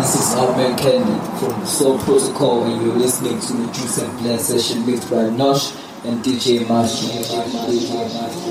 this is Outman Candy from Soul Protocol, and you're listening to the Juice and Blend session mixed by Nosh and DJ Master.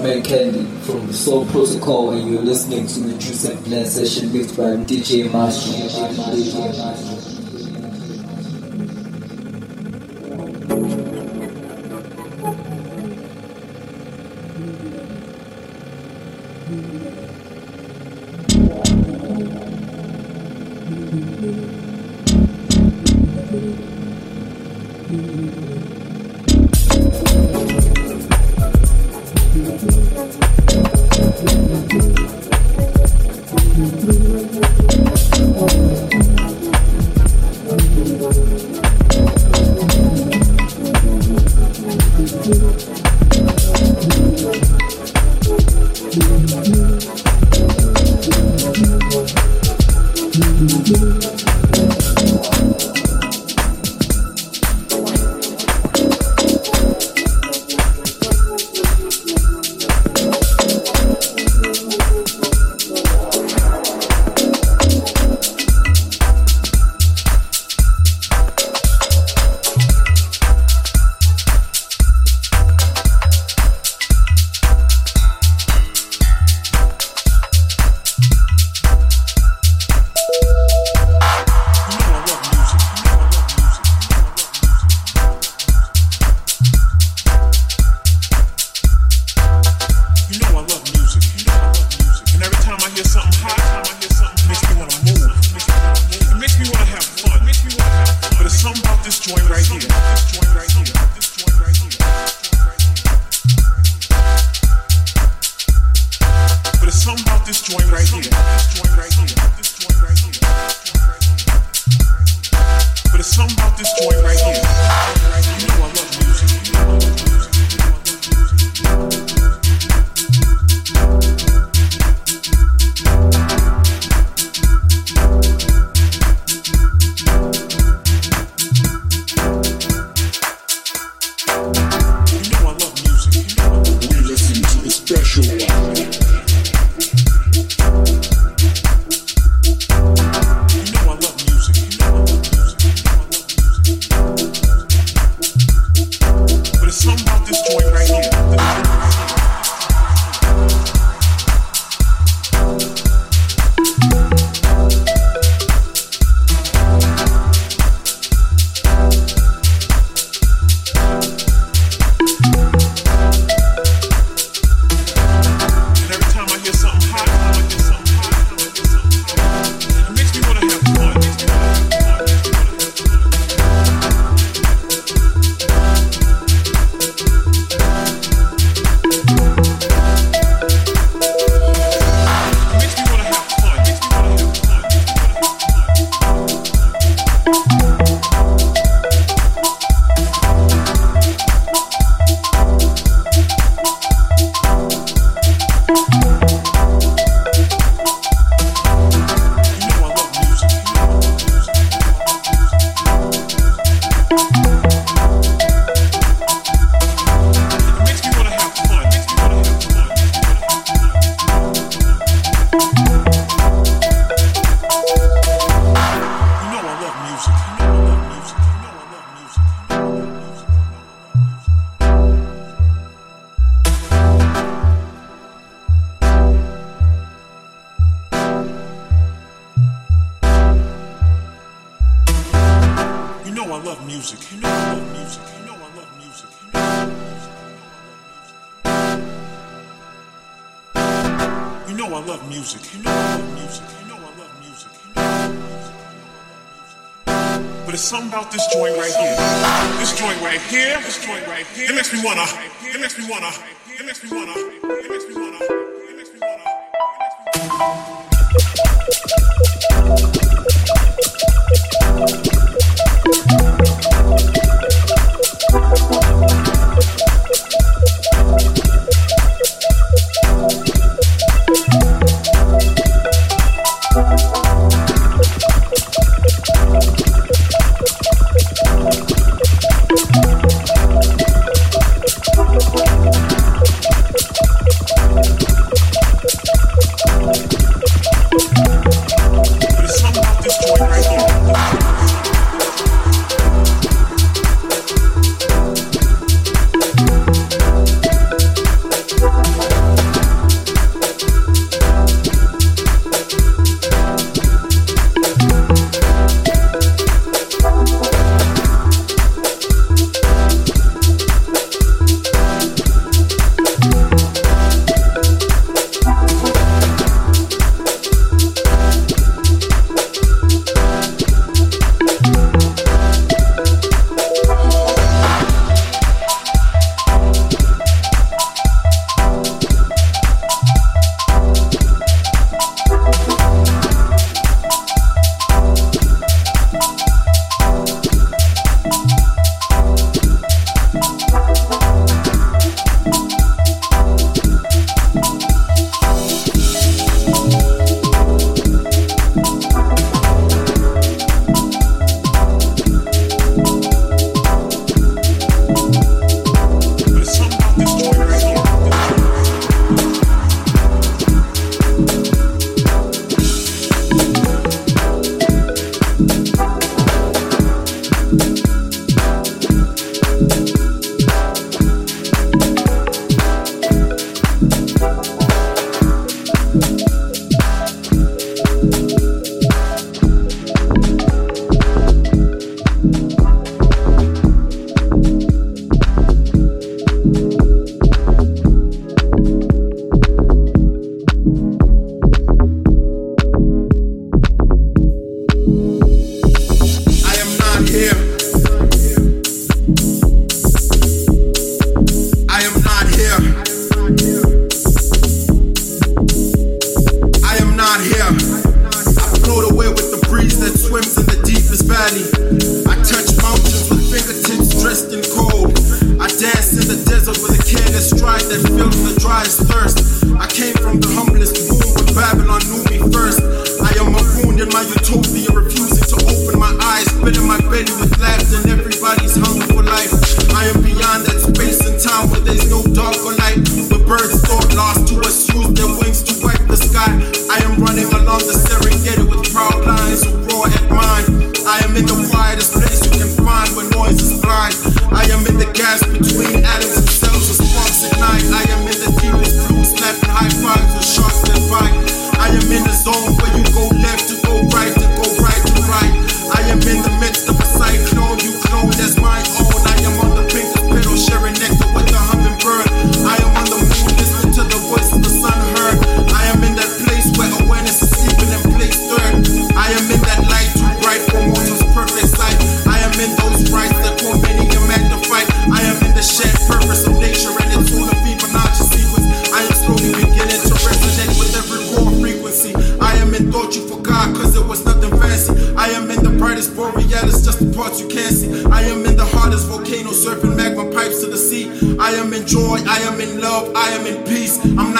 Outman Candy from the Soul Protocol, and you're listening to the Juice and Blend session mixed by DJ Master.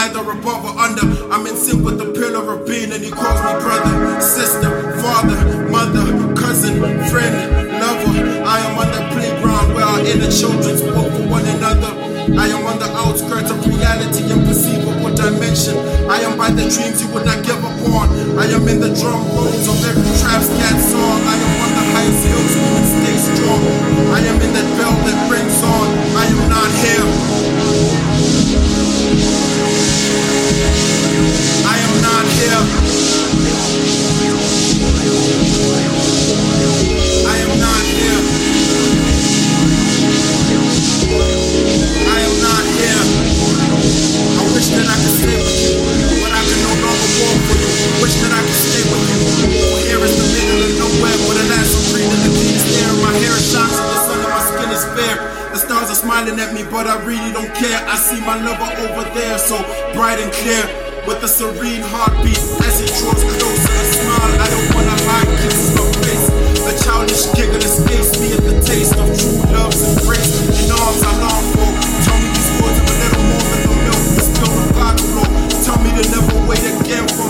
neither above or under. I'm in sync with the pillar of being, and he calls me brother, sister, father, mother, cousin, friend, lover. I am on the playground where our inner children spoke for one another. I am on the outskirts of reality and perceivable dimension. I am by the dreams you would not give up on. I am in the drum rolls of every trap scat song. I am on the highest hills and stay strong. I am in that bell that rings on. I am not here. I am not here. I am not here. I am not here. I wish that I could stay with you, but I. Wish that I could stay with you. Here is the middle of nowhere, where the last of freedom, the key is. My hair is shot smiling at me, but I really don't care. I see my lover over there, so bright and clear. With a serene heartbeat as he draws closer, a smile I don't wanna hide kisses my face. A childish giggle escapes me at the taste of true love's embrace. In arms I long for. Tell me these words of a little more than the milk we spill on. Tell me to never wait again for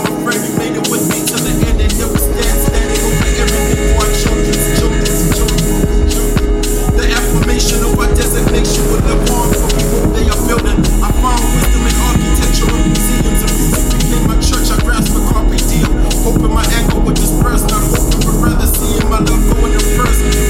of our designation will live on for building. I found wisdom in architecture museums and became my church. I hoping my hoping rather seeing my love going in first.